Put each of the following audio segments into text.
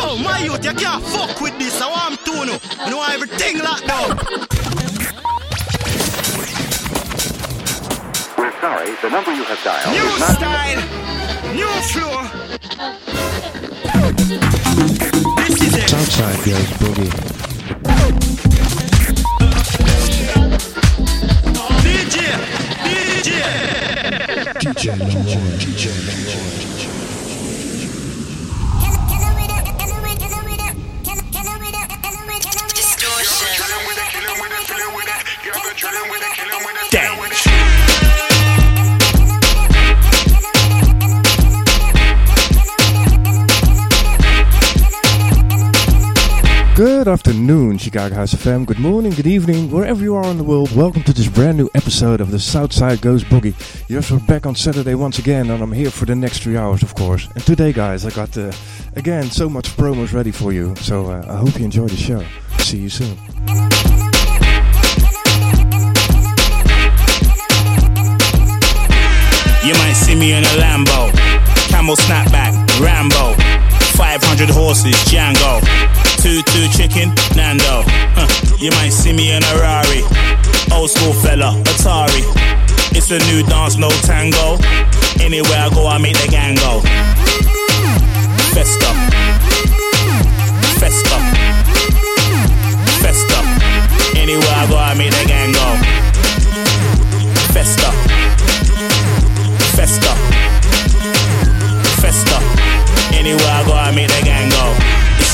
Yo, my youth, you can't fuck with this. I want to know. You know everything locked down. We're sorry, the number you have dialed New is not. style, new flow. This is it. Southside goes boogie. DJ, DJ. DJ Lord, DJ Good afternoon, Chicago House FM. Good morning, good evening, wherever you are in the world. Welcome to this brand new episode of the Southside Goes Boogie. Yes, we're back on Saturday once again, and I'm here for the next three hours, of course. And today, guys, I got uh, again so much promos ready for you. So uh, I hope you enjoy the show. See you soon. You might see me in a Lambo, camel snapback, Rambo, 500 horses, Django, two two chicken, Nando. Huh. You might see me in a Rari, old school fella, Atari. It's a new dance, no tango. Anywhere I go, I make the gang go. Festa, festa, festa. Anywhere I go, I make the gang go. Festa. Festa. Festa. Anywhere I go, I make the gang.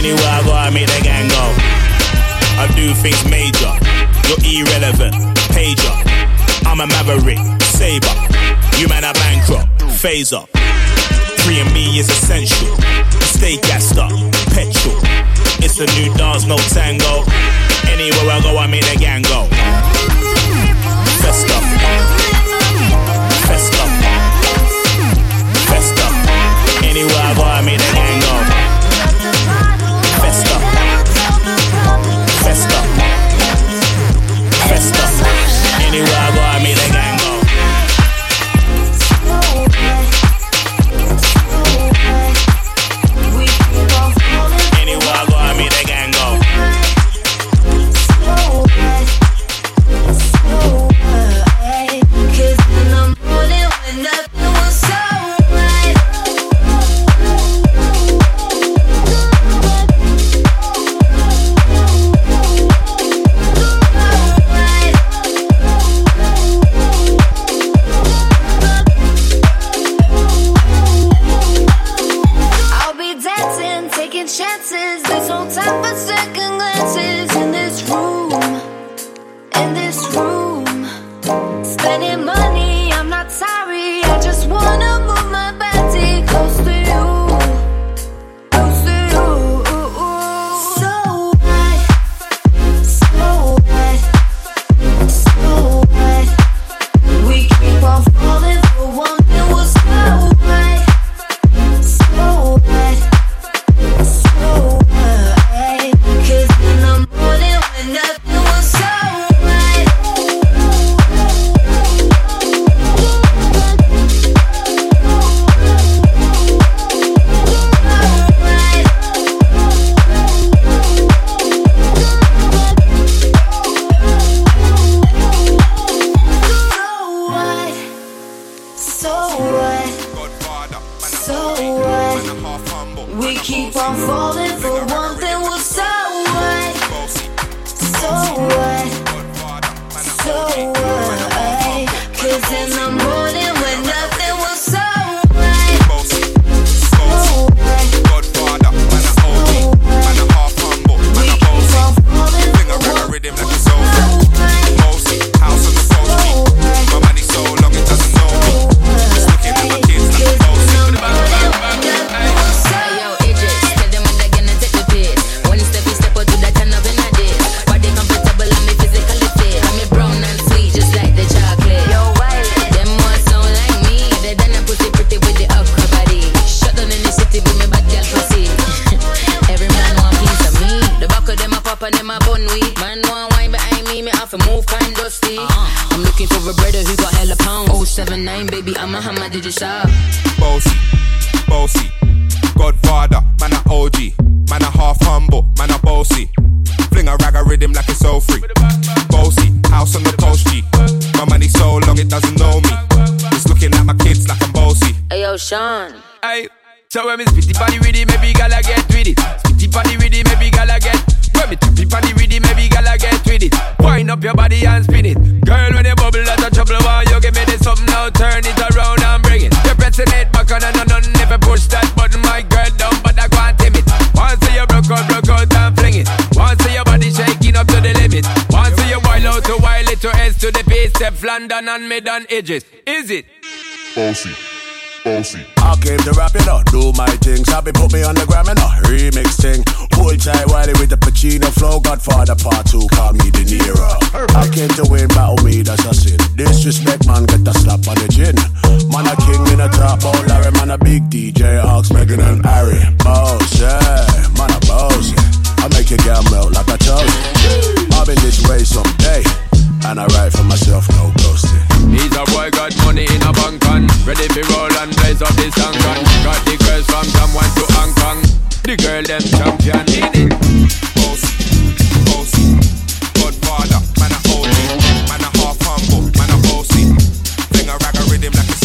Anywhere I go, I make the gang go. I do things major. You're irrelevant. Pager. I'm a maverick. Saber. You man are bankrupt. Phaser. Free and me is essential. Stay gassed up. Petrol. It's a new dance, no tango. Anywhere I go, I make the gang go. Festa. Festa. Festa. Anywhere I go, I make the gang go. Festa. Festa. Anywhere doesn't know me. It's looking at my kids like I'm bossy. Hey yo, Sean. Hey, so when me spitty body with it, maybe gala get with it. Spitty body with it, maybe gala get. When me tappy body with it, maybe gala get with it. Wind up your body and spin it. Girl, when you bubble, that's a trouble. Why you give me this something now? Turn it around and bring it. You're pressing it back on and on and never push that button, my girl down, but I can't tame it. Once you broke out, broke out and fling it. Once your body shaking up to the limit. Once you wild out to wild to S to the base, step London and mid on edges. Is it? Bossy, bossy. I came to rap it up, do my thing. Sabi put me on the gram and a remix thing. Hold tight Wiley with the Pacino flow. Godfather part two, call me De Niro. I came to win, battle me, that's a sin. Disrespect, man, get a slap on the chin. Man, a king in a top, oh Larry, man, a big DJ, Ox, Meghan and Harry. Boss, yeah, man, a boss, yeah. I make your girl melt like a toast. I've been this way someday. And I write for myself, no ghosting. He's a boy got money in a bank on Ready for roll and blaze up this tank on Got the girls from Taiwan to Hong Kong The girl them champion in it Bossy, bossy, Godfather, man a OG, man a half humble, man a bossy. Fling a rag a rhythm like it's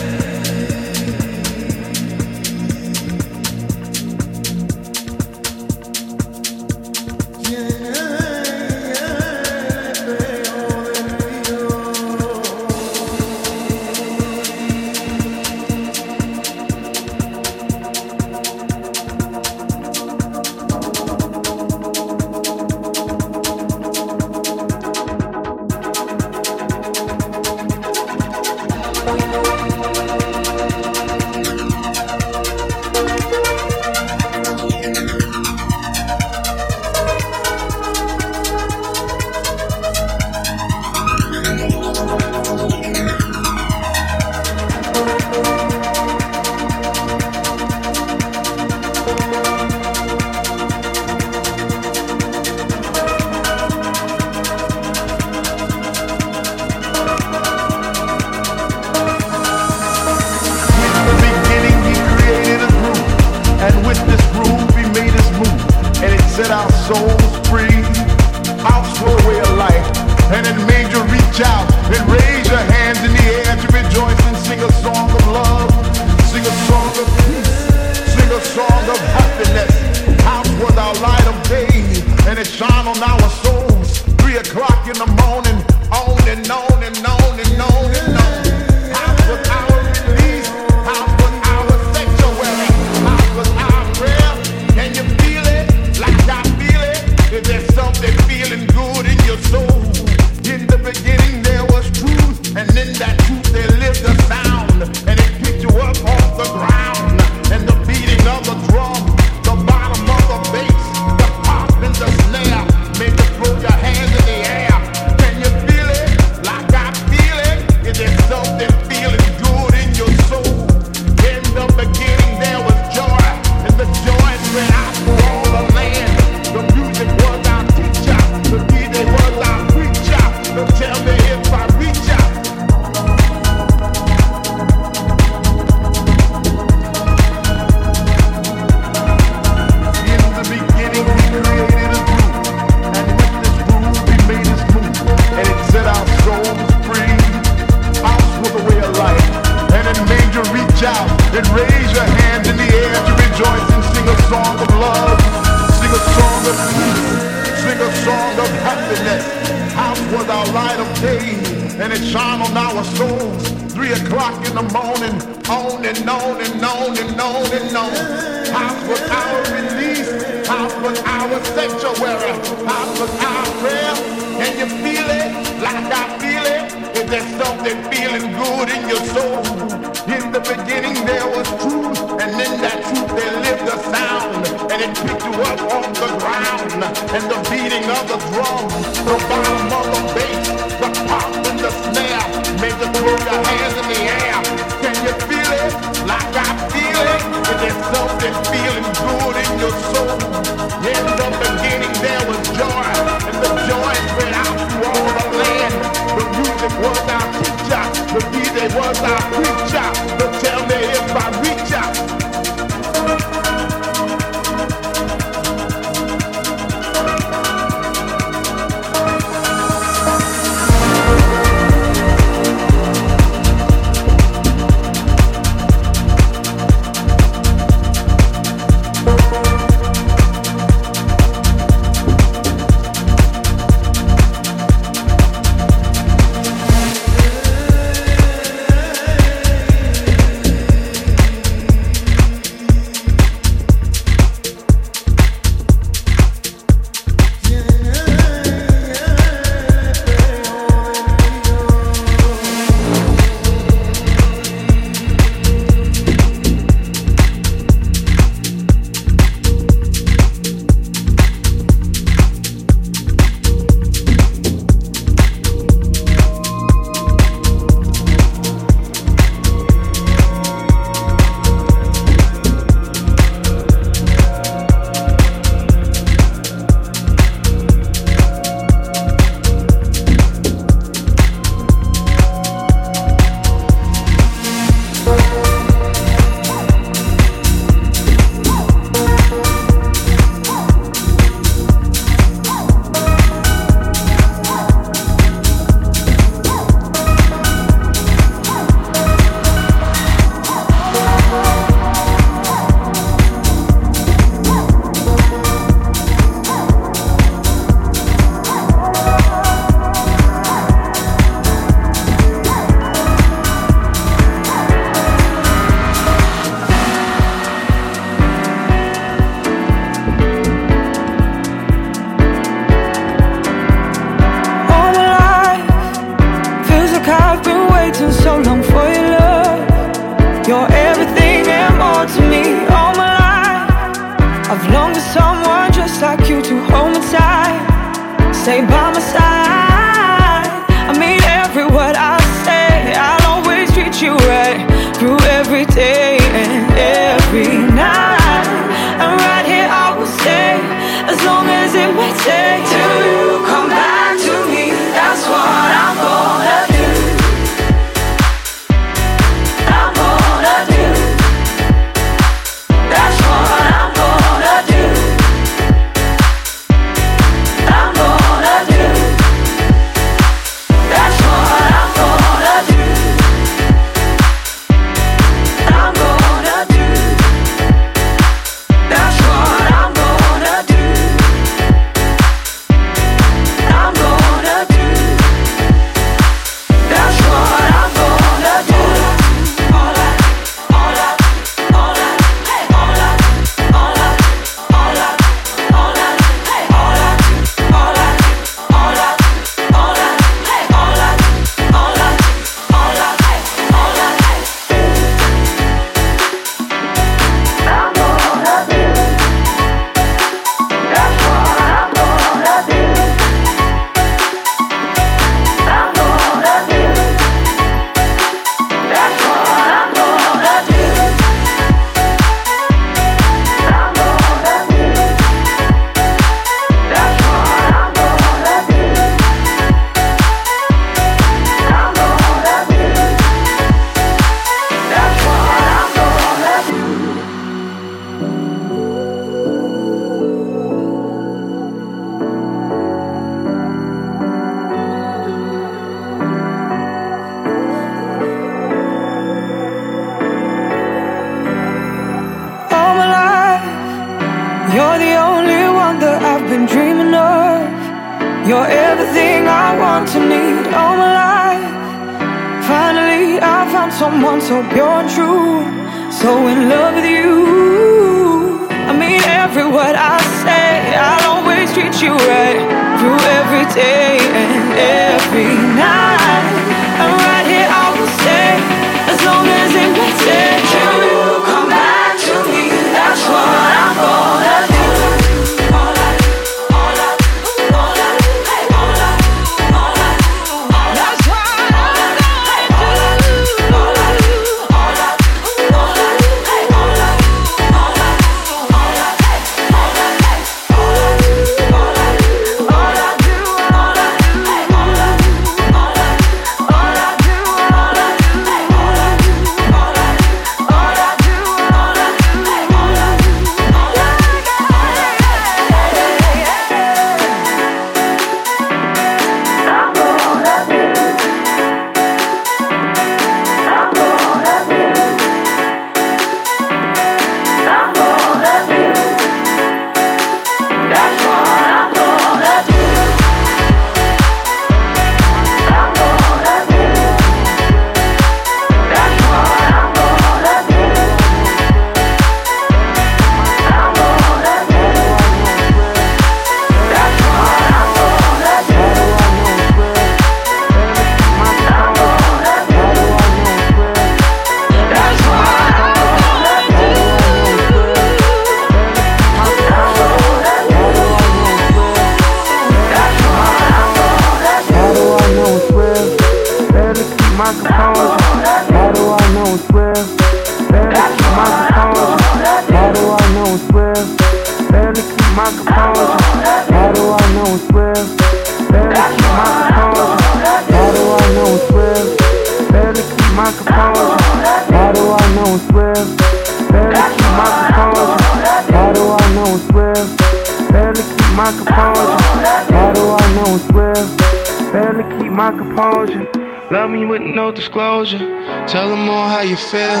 with no disclosure. Tell them all how you feel.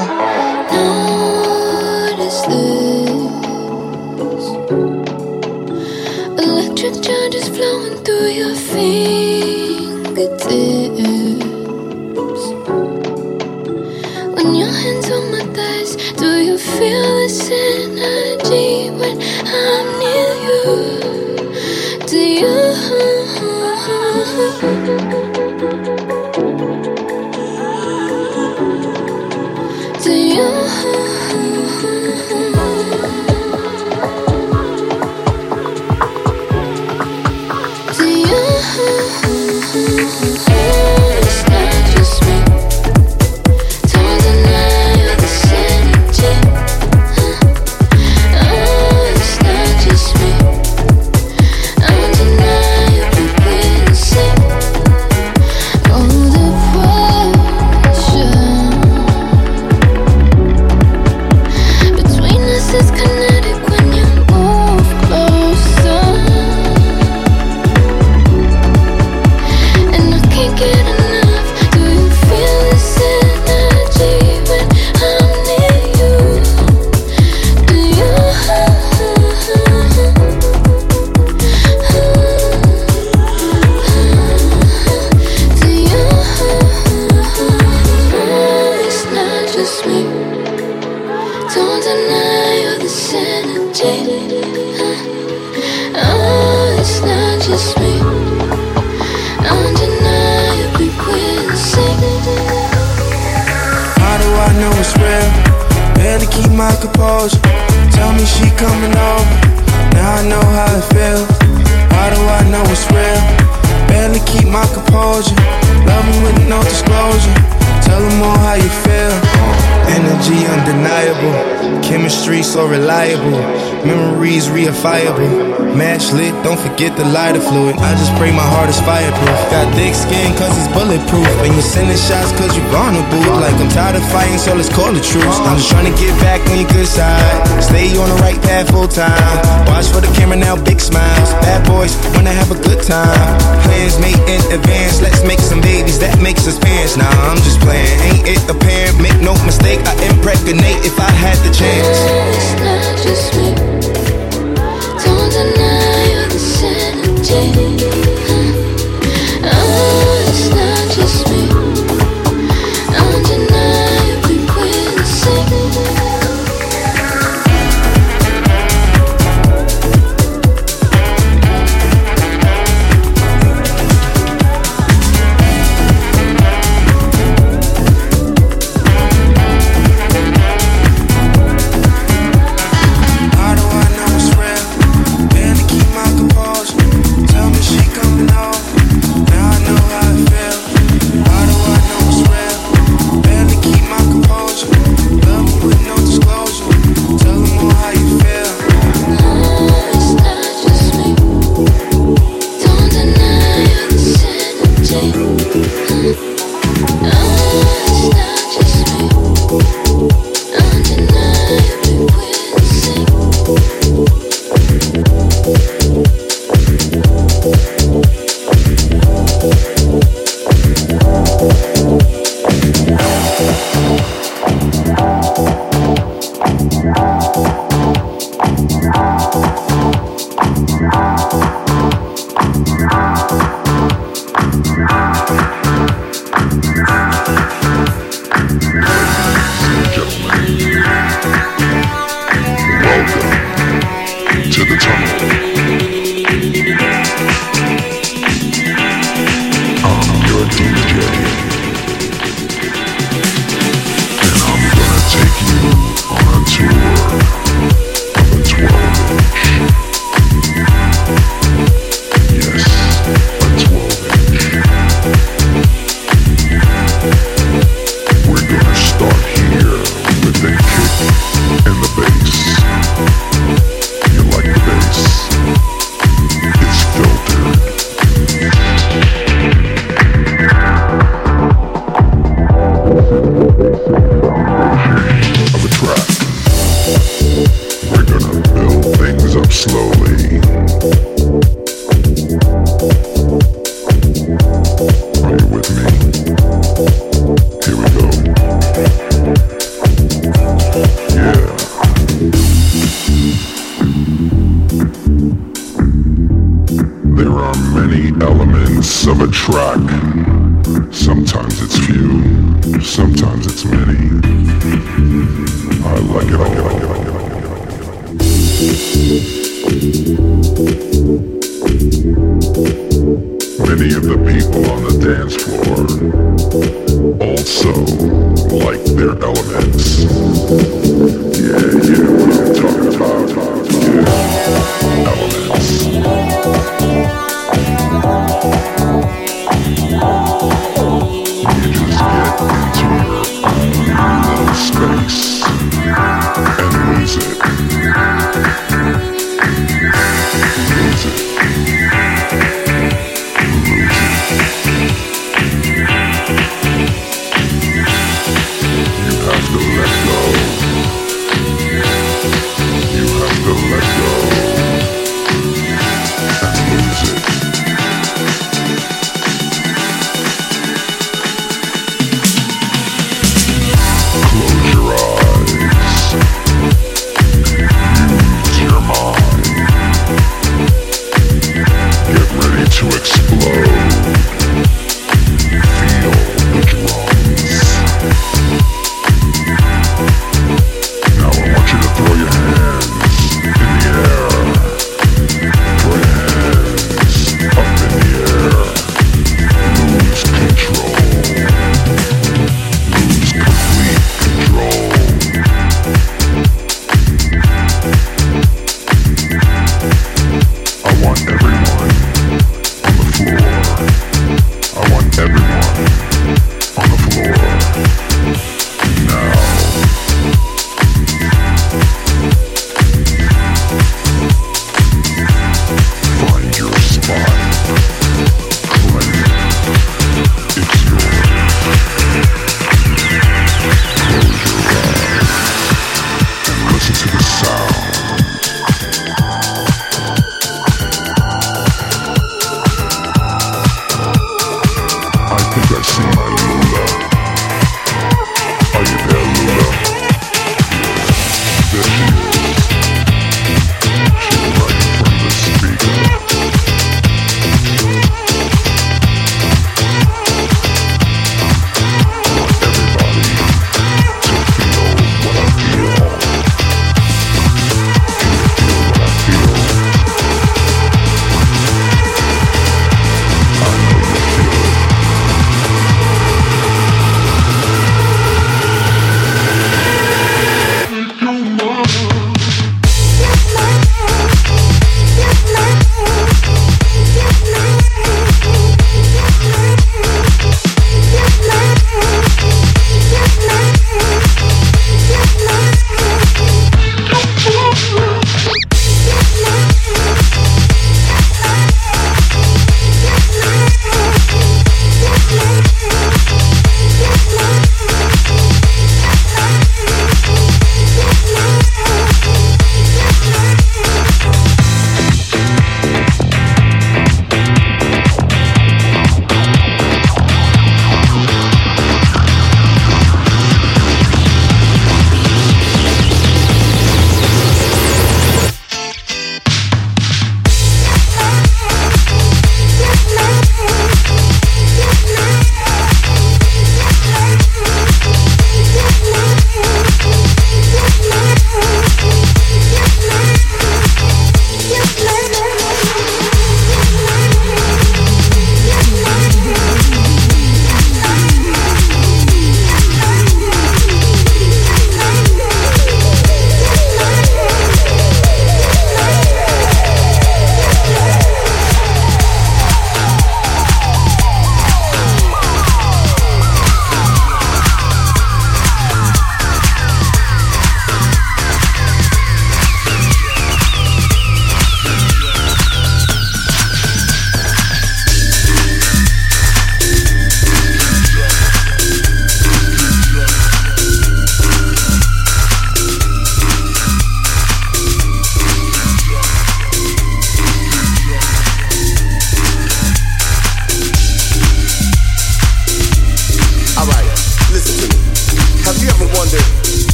Honestly.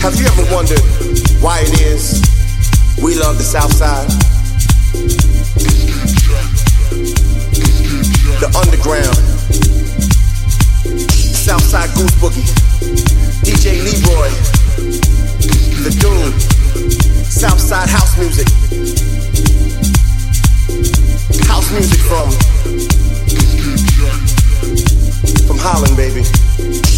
Have you ever wondered why it is we love the South Side? The underground, Southside Goes Boogie, DJ Leroy, The Doom, Southside House Music, House Music from from Holland, baby.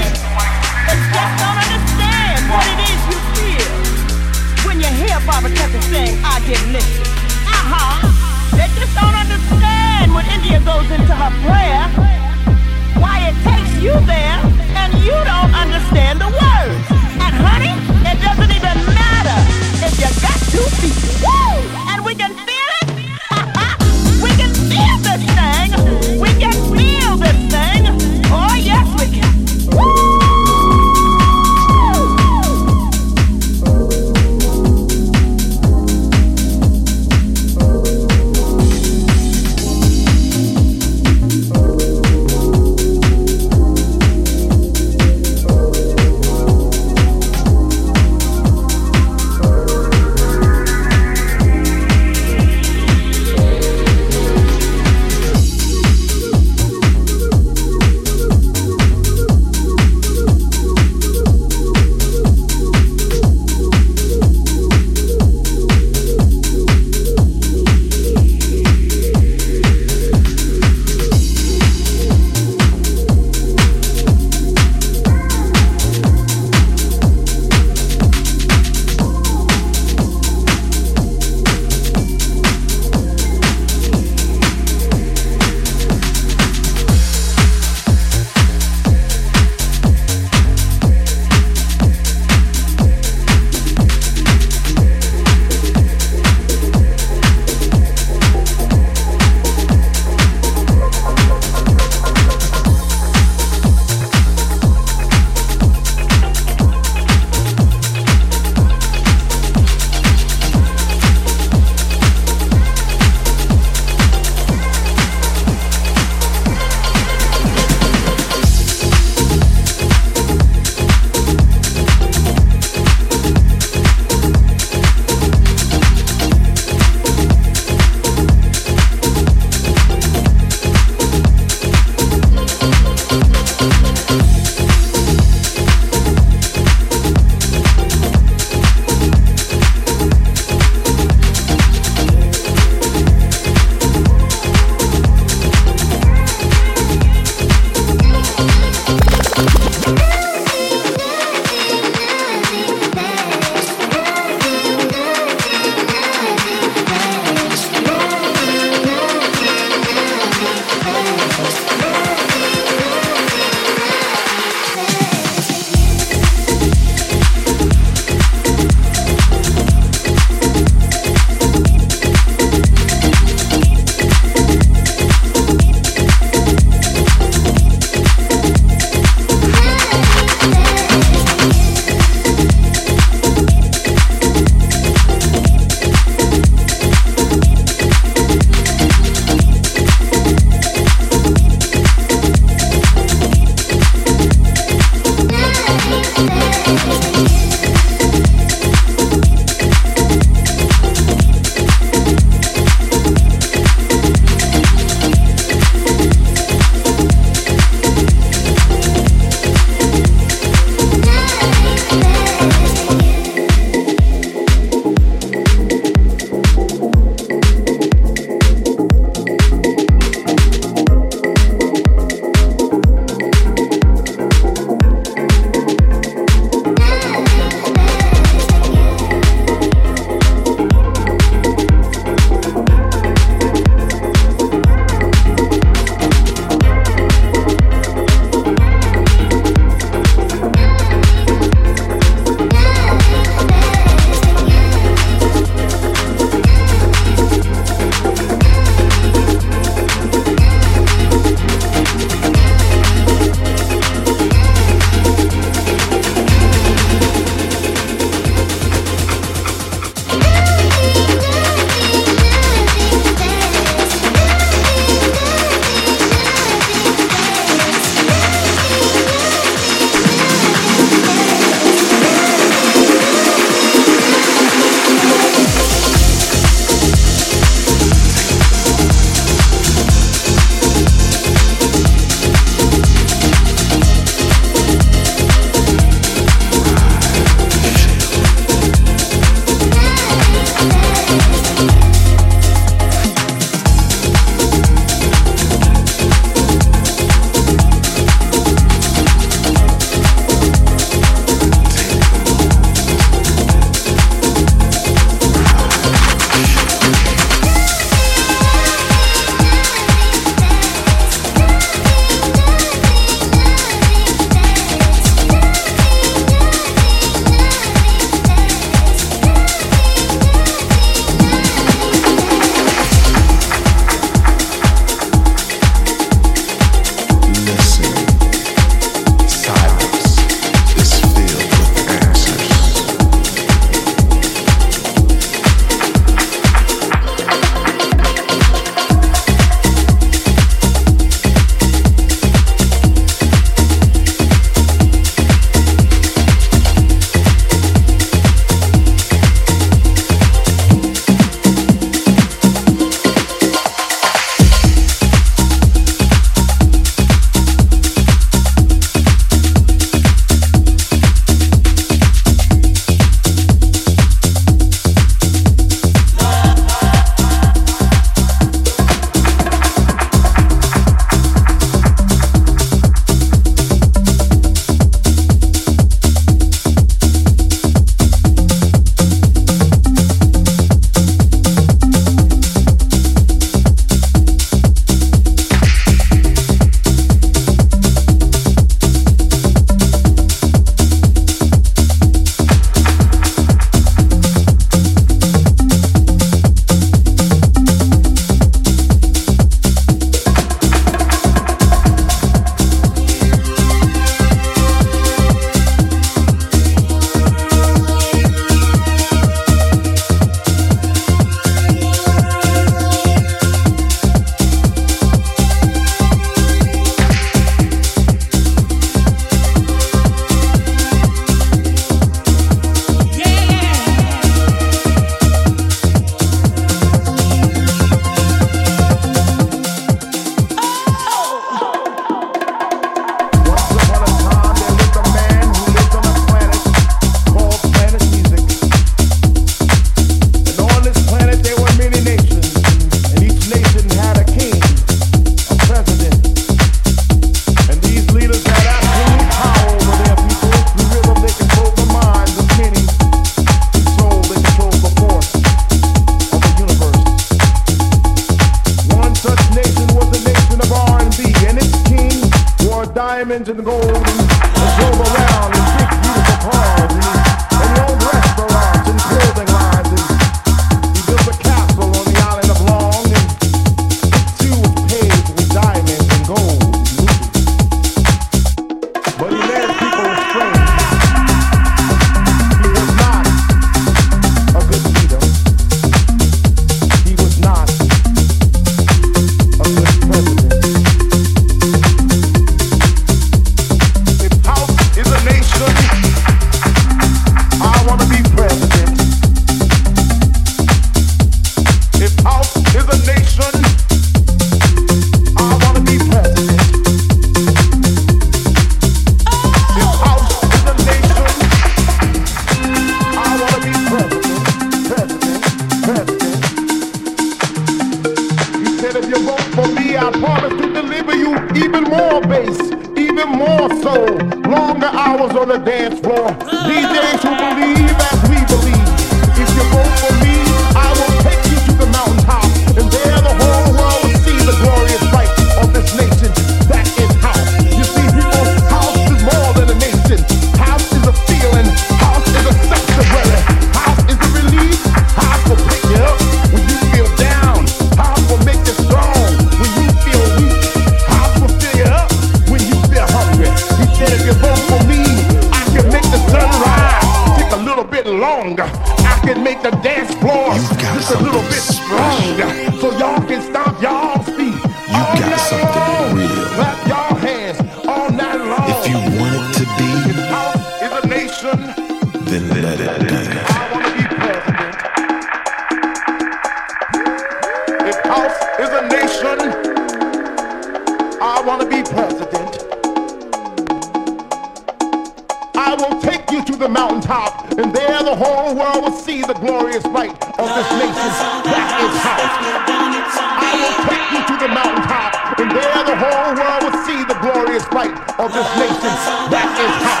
of this nation. That is how.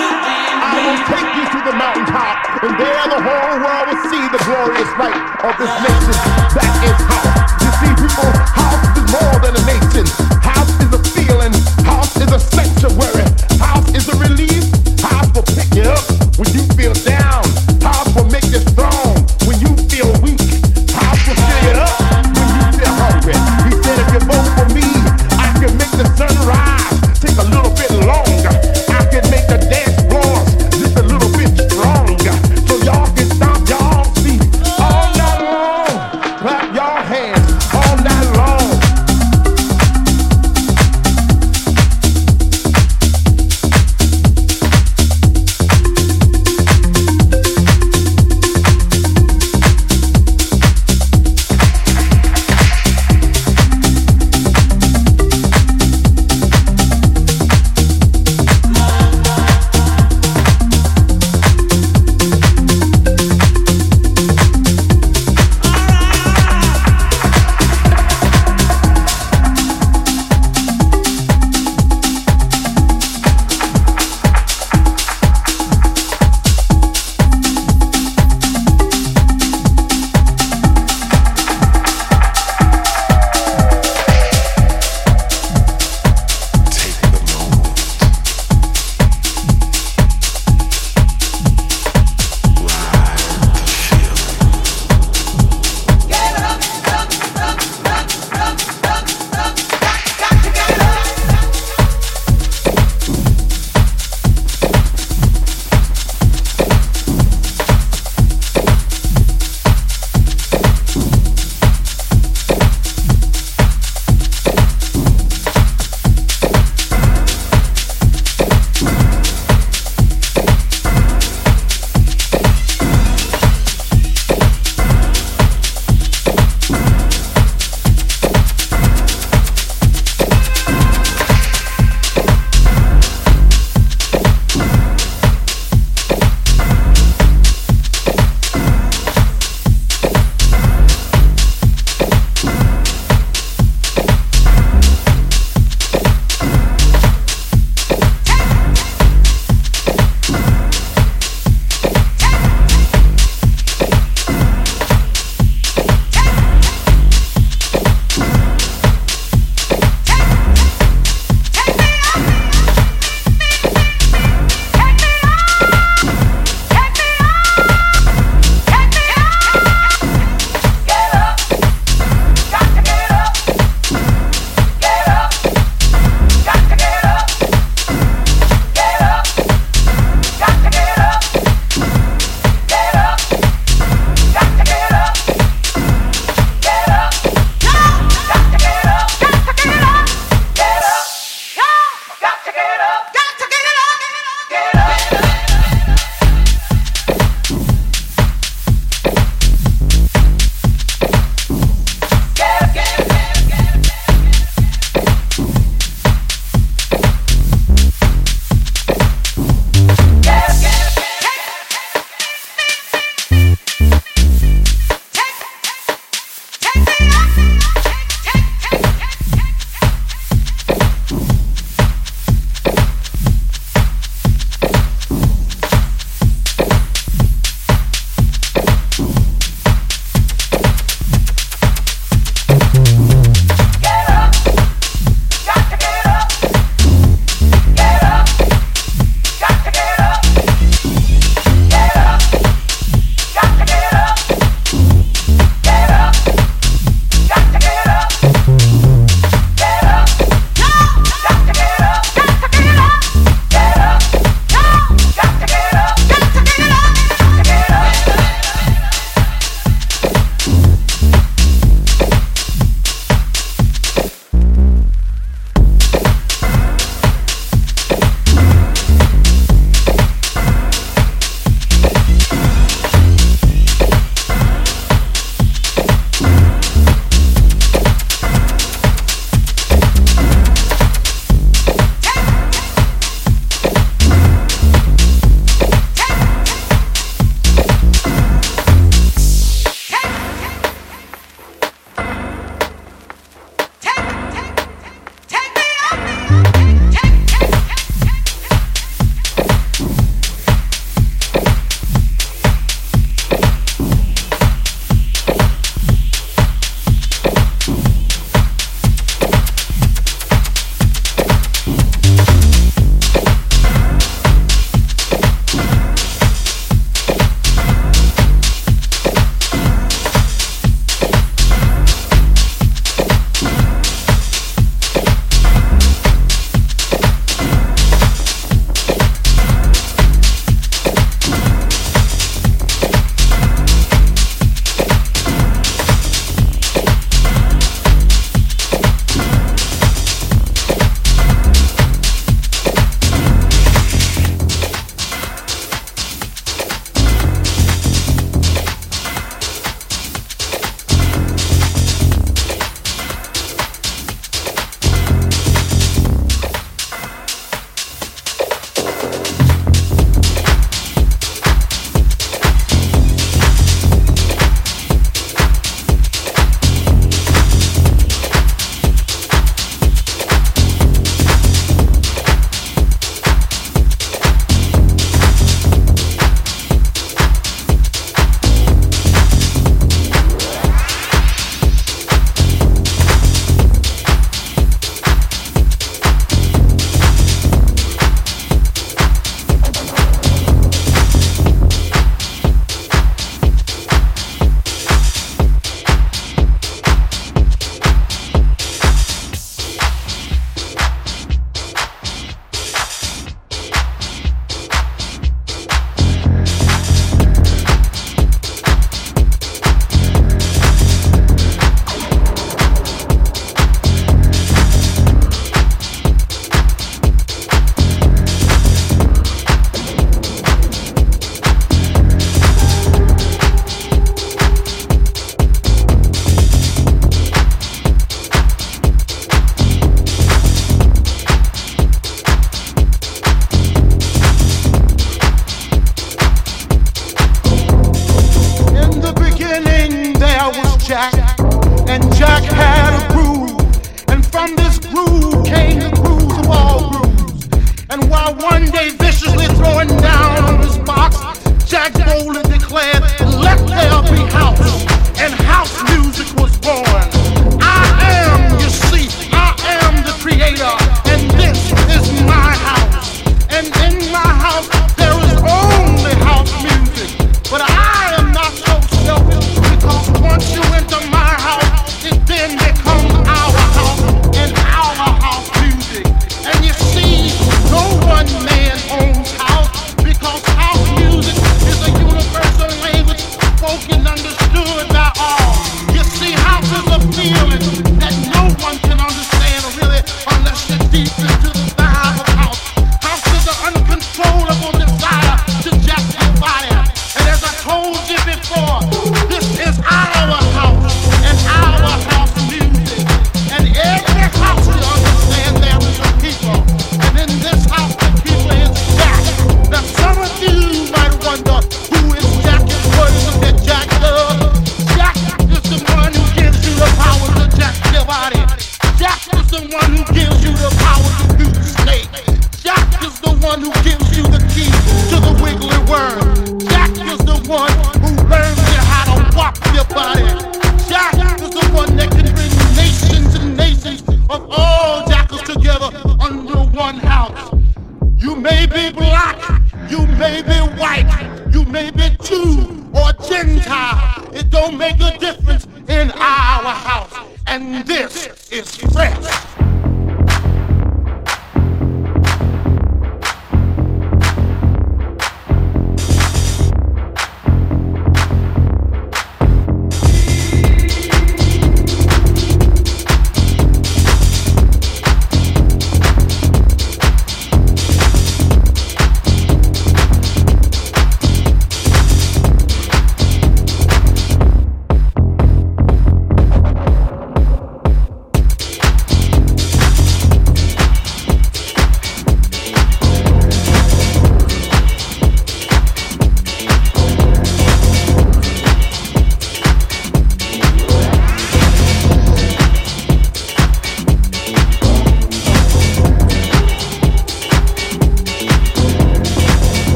I will take you to the mountaintop, and there the whole world will see the glorious light of this nation. That is how. You see, people.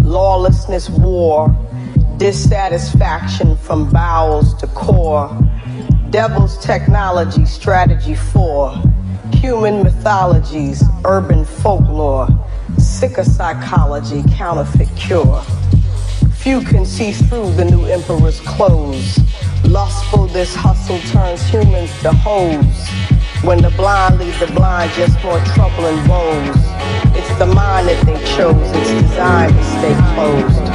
lawlessness, war, dissatisfaction from bowels to core, devil's technology, strategy for, human mythologies, urban folklore, sicker psychology, counterfeit cure. Few can see through the new emperor's clothes. Lustful, this hustle turns humans to hoes. When the blind lead the blind just for trouble and woes, it's the mind that they chose, it's designed to stay closed.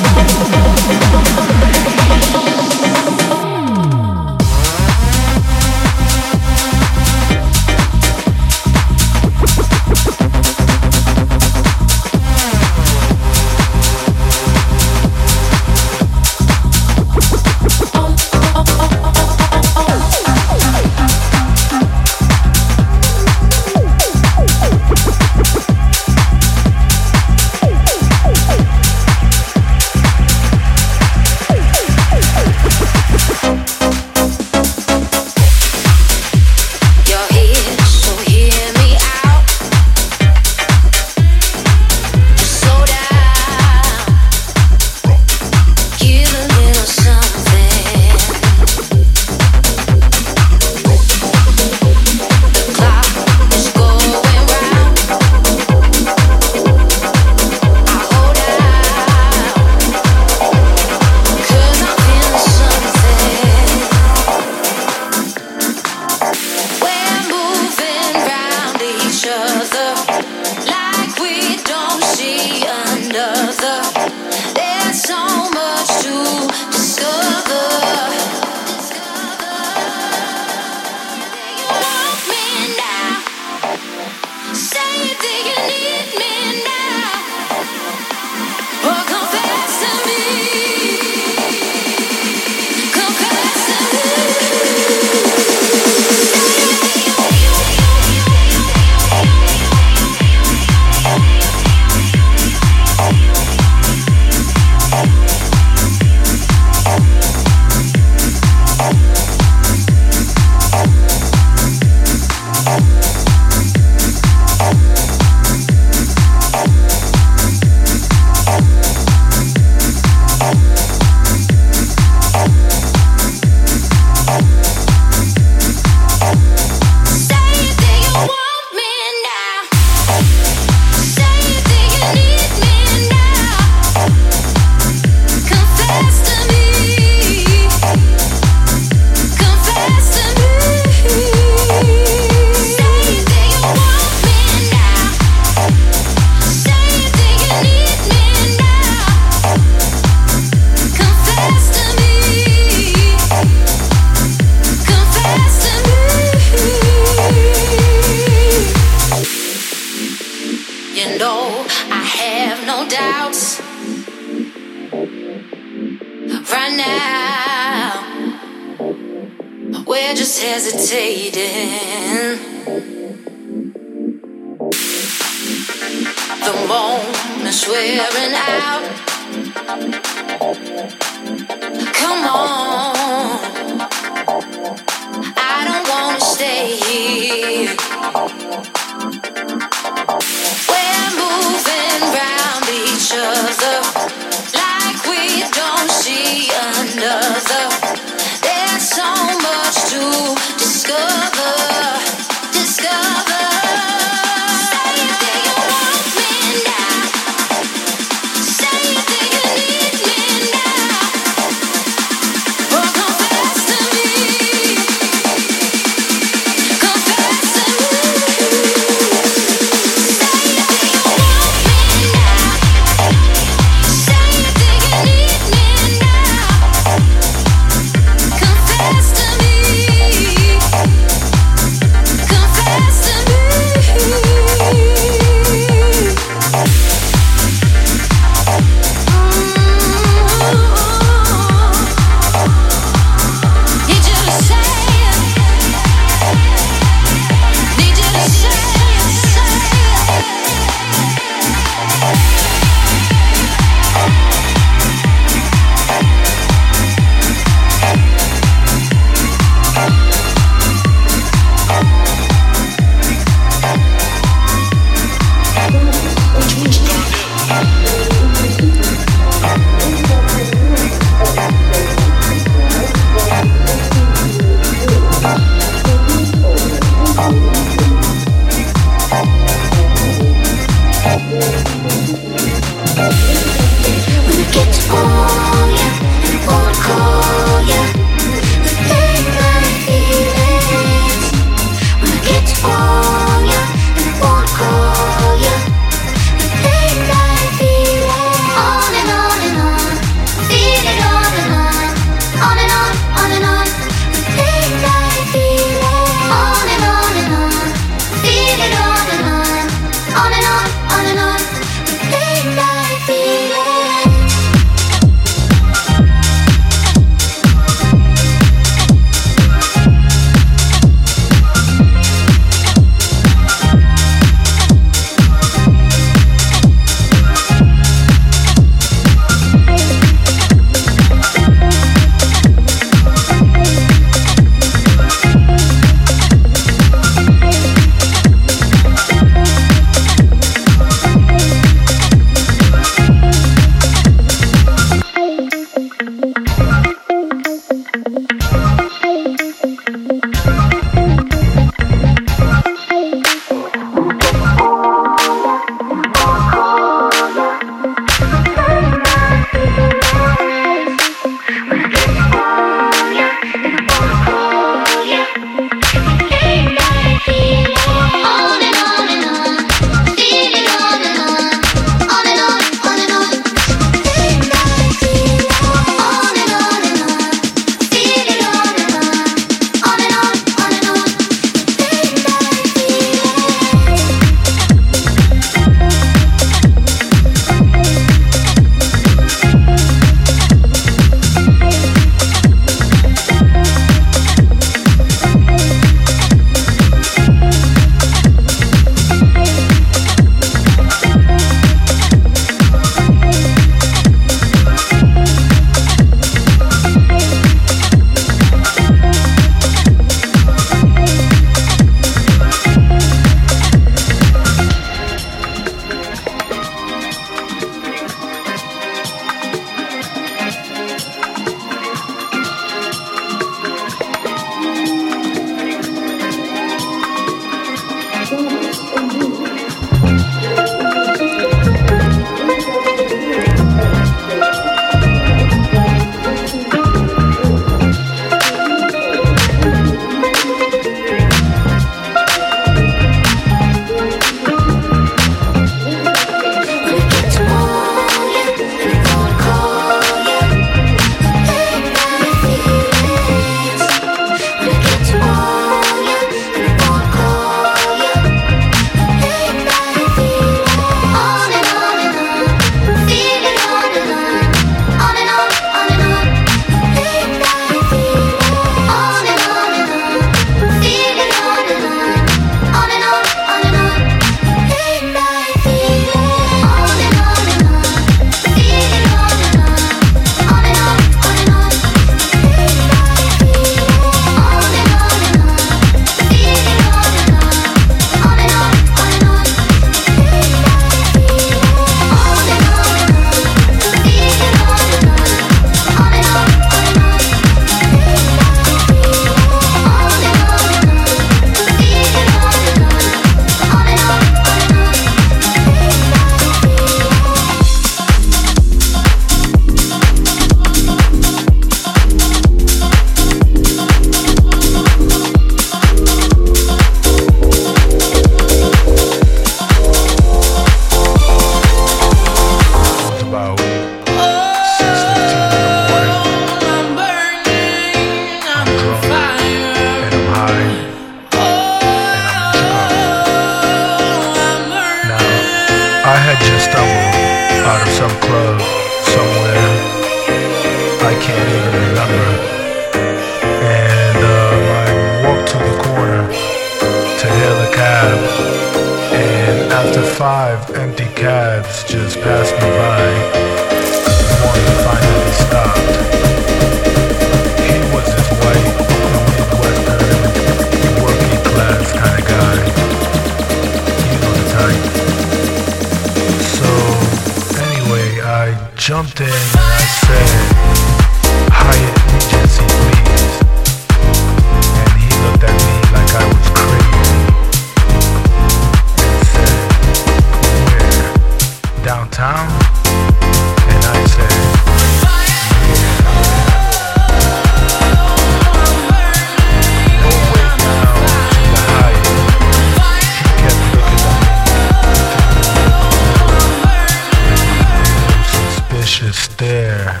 there.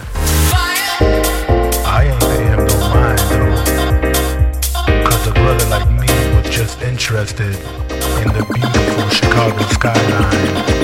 I ain't pay him no mind though. Cause a brother like me was just interested in the beautiful Chicago skyline.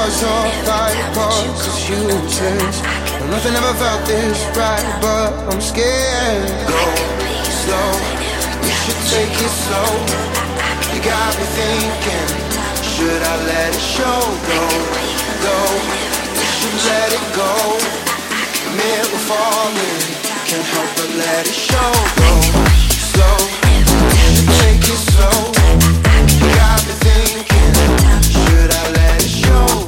was your body part, cause you exist. Nothing ever felt this right, but I'm scared. Go slow, you should take it slow. You got me thinking, should I let it show? Go, go, you should let it go. Mirror falling, can't help but let it show. Go slow, should take it slow. You got me thinking, should I let it show?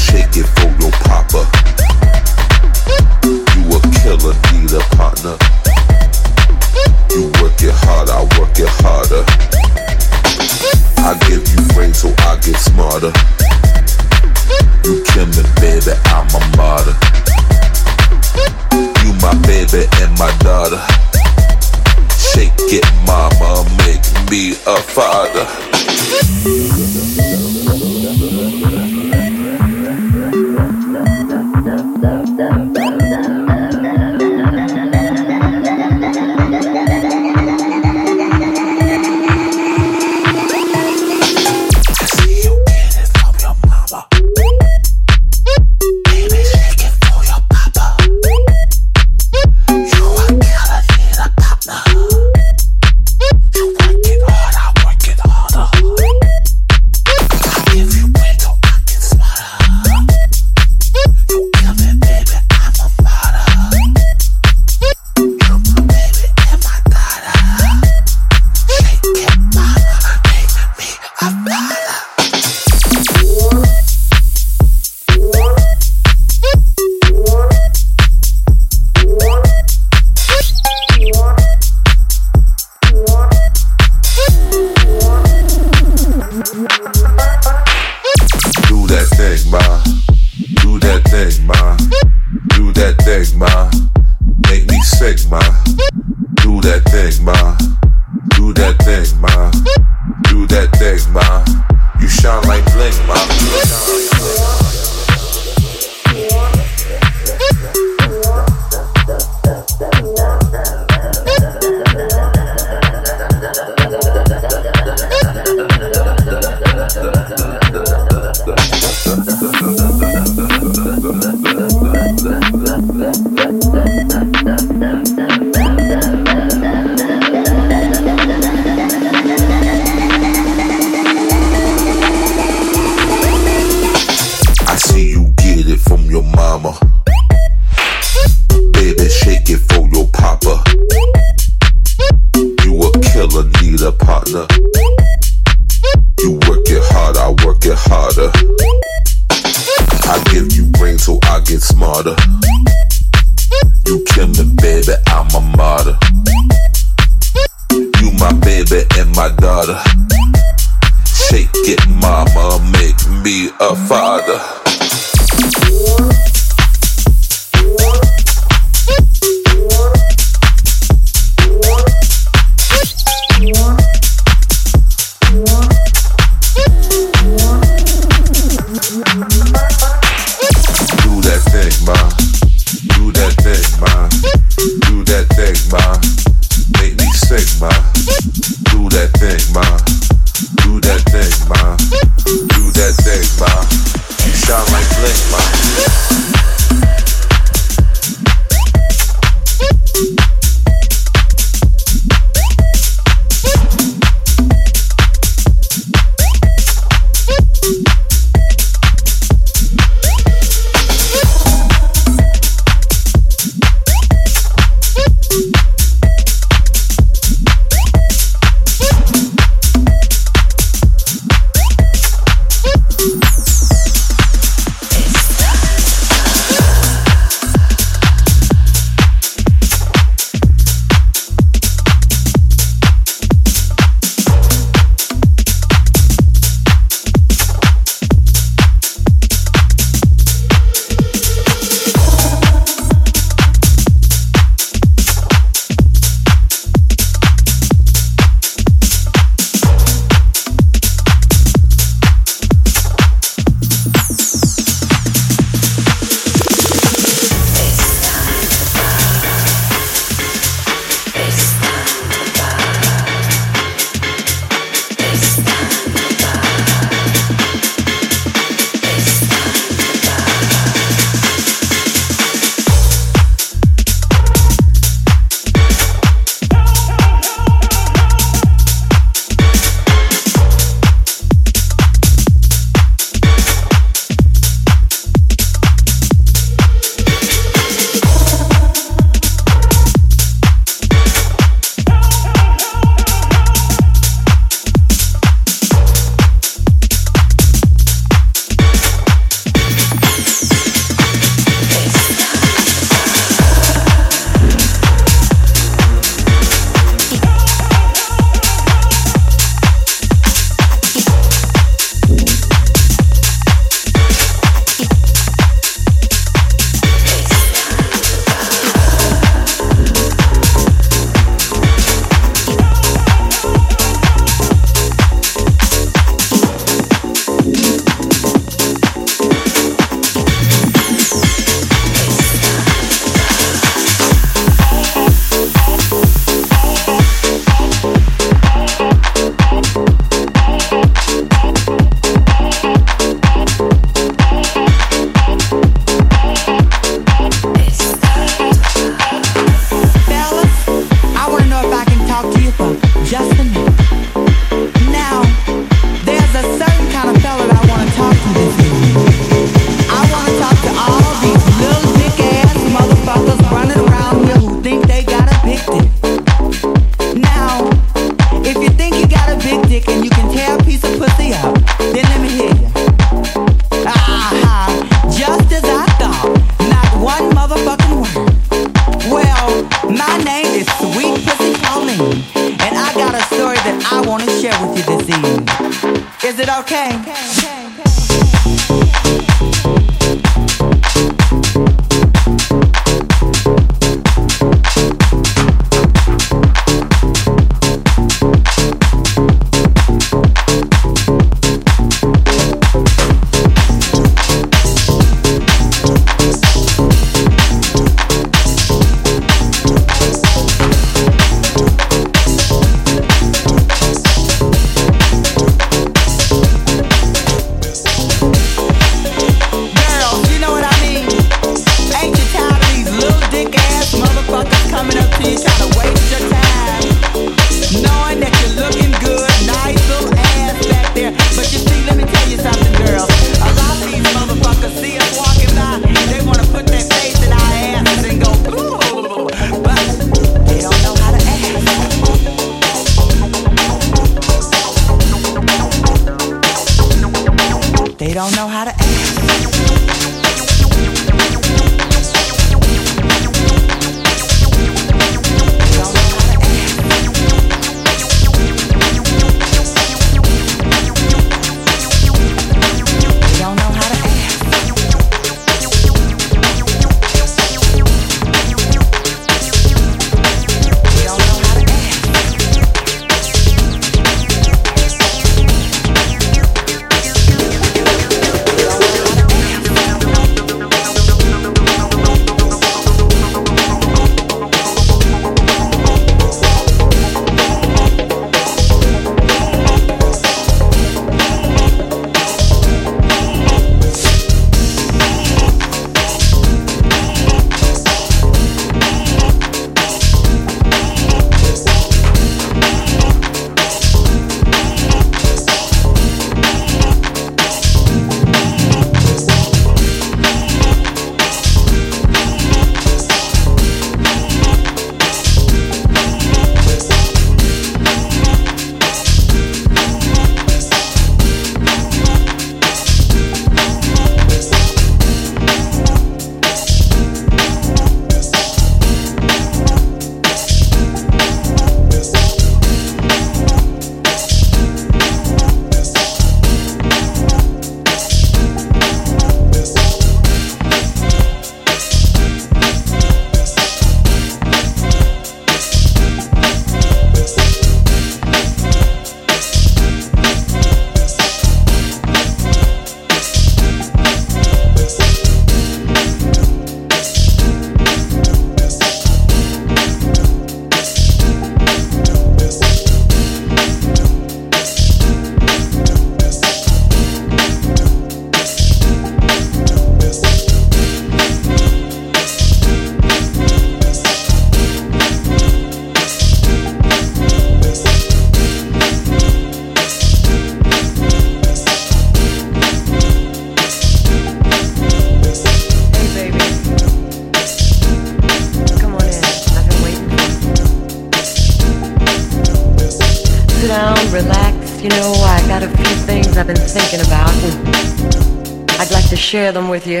with you.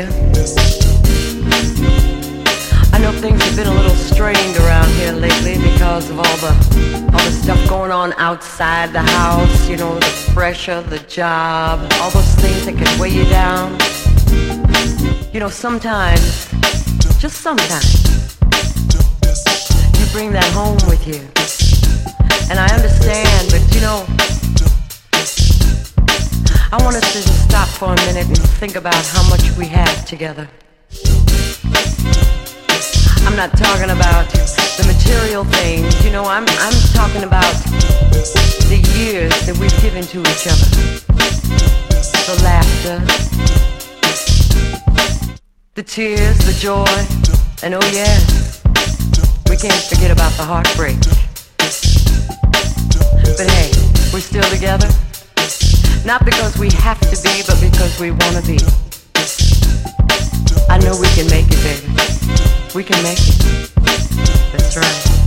I know things have been a little strained around here lately because of all the all the stuff going on outside the house, you know, the pressure, the job, all those things that can weigh you down. You know, sometimes, just sometimes And oh yeah, we can't forget about the heartbreak. But hey, we're still together. Not because we have to be, but because we wanna be. I know we can make it, baby. We can make it. That's right.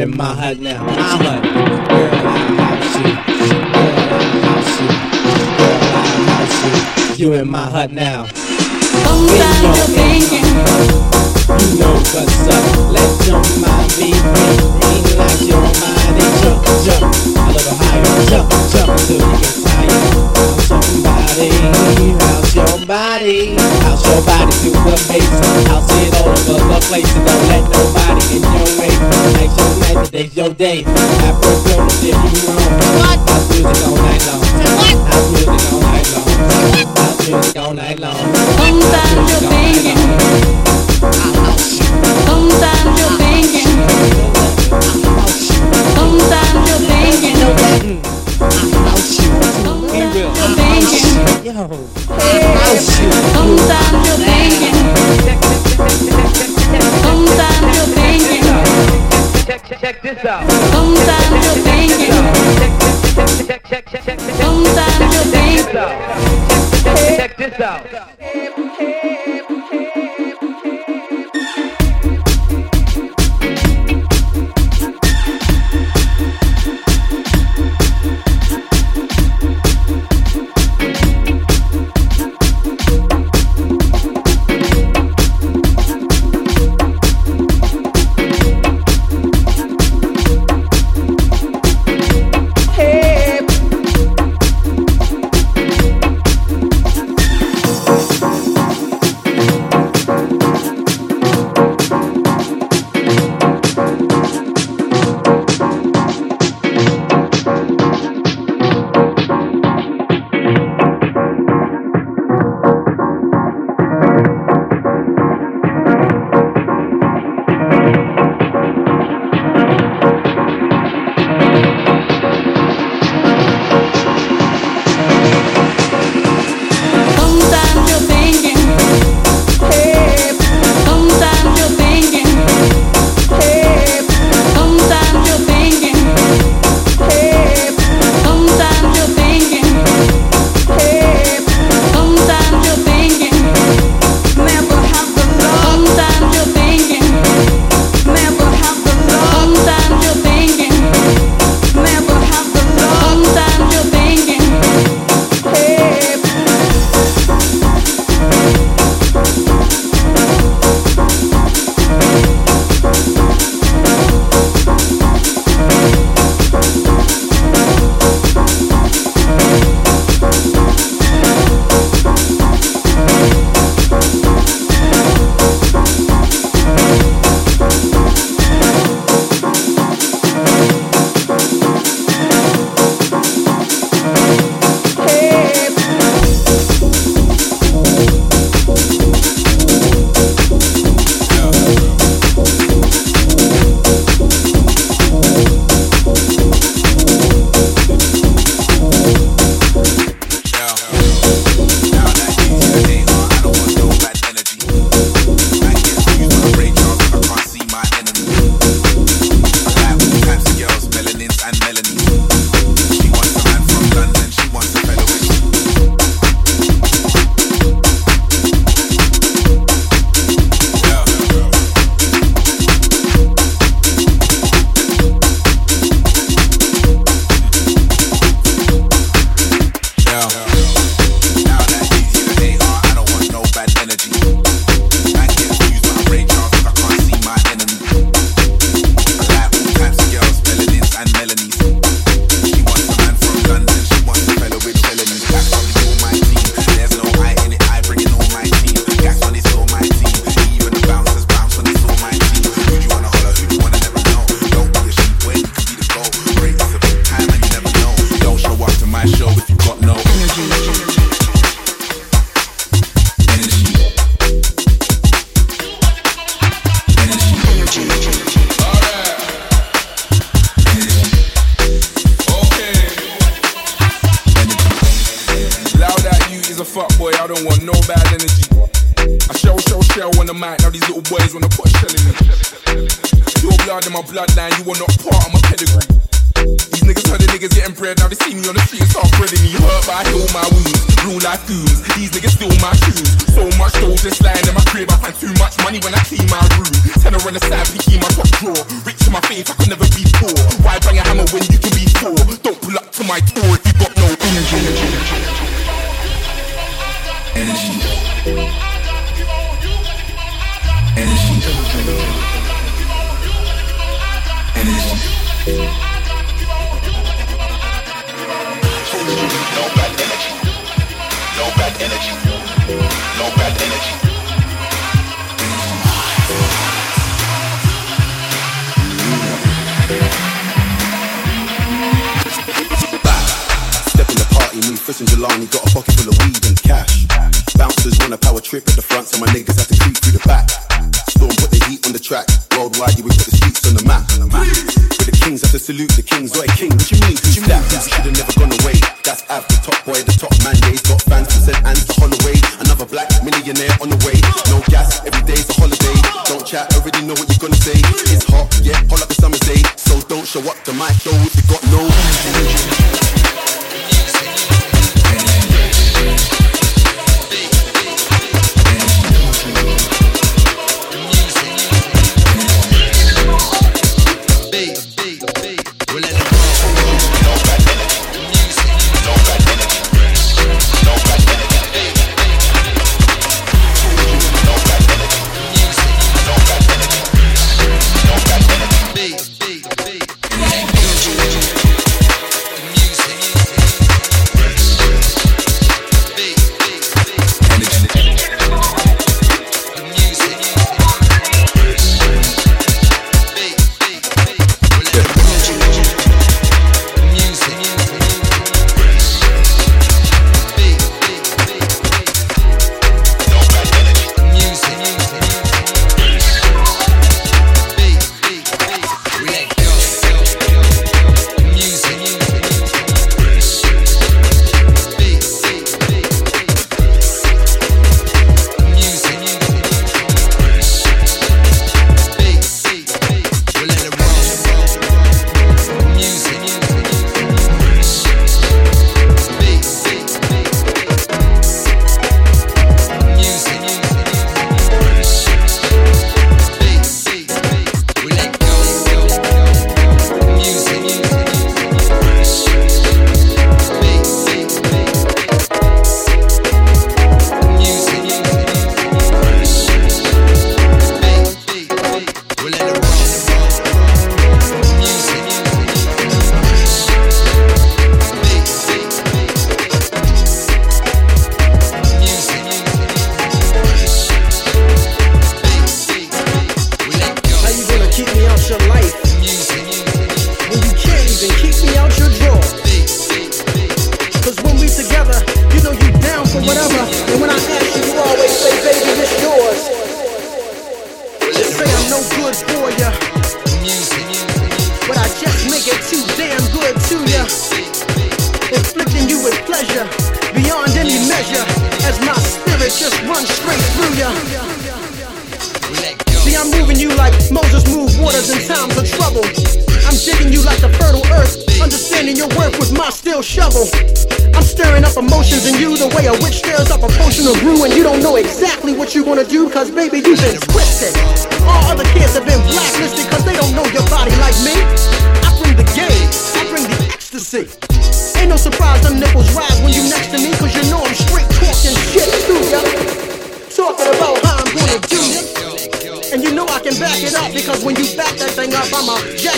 In my hut now, my hut. Girl, I house you. Girl, I house you. Girl, I house you. You in my hut now. Your thinking. You know what's up. Let your mind be free. Relax your mind and jump, jump. A little higher. Jump, jump until you get tired. Somebody. House your body. House your body to the base. House it all over the place. And don't let nobody in your way. Tonight's your night. Today's your day. After film, then you wrong. House music all night long. House music all night long. House music all night long. Sometimes you're thinking. Sometimes you're thinking. Sometimes you're thinking. Sometimes you're thinking. Sometimes you're thinking. Sometimes you're thinking. Check, Sometimes you're thinking. check this out.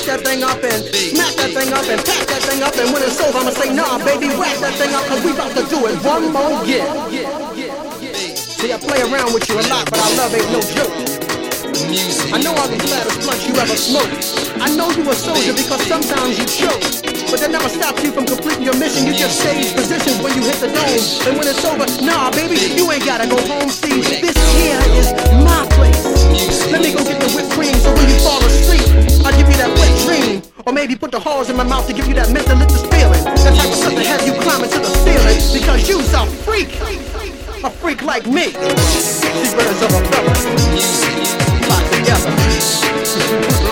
pack that thing up and smack that thing up and pack that thing up. And when it's over, I'ma say, nah, baby, whack that thing up, cause we about to do it one more year. See, I play around with you a lot, but I love ain't no joke. I know all these battles blunts you ever smoked. I know you a soldier because sometimes you choke. But that never stops you from completing your mission. You just change positions when you hit the dome. And when it's over, nah, baby, you ain't gotta go home. See, this here is my let me go get the whipped cream so when you fall asleep, I'll give you that wet dream. Or maybe put the horns in my mouth to give you that mentalistic feeling. That type of stuff that has you climbing to the ceiling because you's a freak. A freak like me. Secrets of a feather fly together.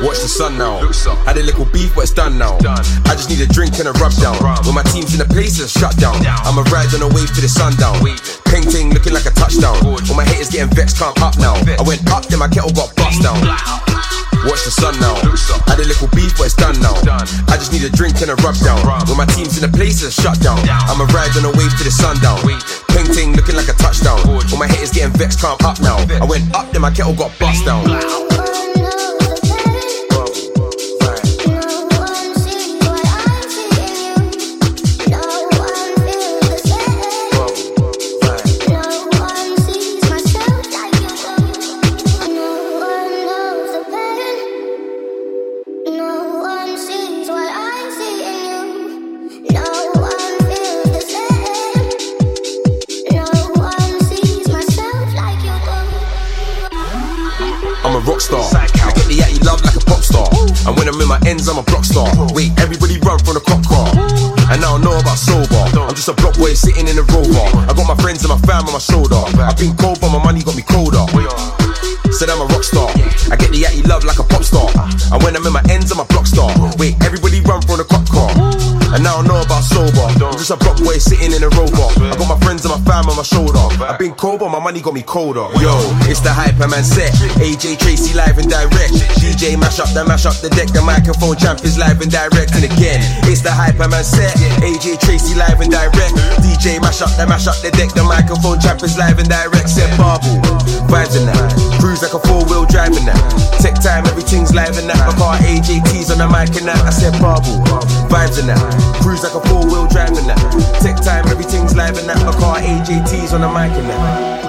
Watch the sun now. Had a little beef, but it's done now. I just need a drink and a rub down. When my team's in the place, it's shut down. I'ma ride on a wave to the sundown. Ping ting looking like a touchdown. All my haters getting vexed, can't up now. I went up, then my kettle got bust down. Watch the sun now. Had a little beef, but it's done now. I just need a drink and a rub down. When my team's in the place, it's shut down. I'ma ride on a wave to the sundown. Ping ting looking like a touchdown. All my haters getting vexed, can't up now. I went up, then my kettle got bust down. And when I'm in my ends, I'm a block star. Wait, everybody run from the cop car. And I don't know about sober. I'm just a block boy sitting in a rover. I got my friends and my fam on my shoulder. I've been cold, but my money got me colder. Said I'm a rock star. I get the yatty love like a pop star. And when I'm in my ends, I'm a block star. Wait, everybody run from the cop car. And I don't know sober. I'm just a block boy sitting in a rover. I got my friends and my fam on my shoulder. I've been cold, but my money got me colder. Yo, it's the Hyperman set. AJ Tracey live and direct. DJ mash up the mash up the deck. The microphone champ is live and direct. And again, it's the Hyperman set. AJ Tracey live and direct. DJ mash up the mash up the deck. The microphone champ is live and direct. Said Barble. Vibes in that. Cruise like a four wheel drive in that. Tech time, everything's live in that. My car AJT's on the mic and that. I said Barble. Vibes in that. Cruise like a four wheel drive in that. Tech time, everything's live in that. My car AJT's on the mic and that.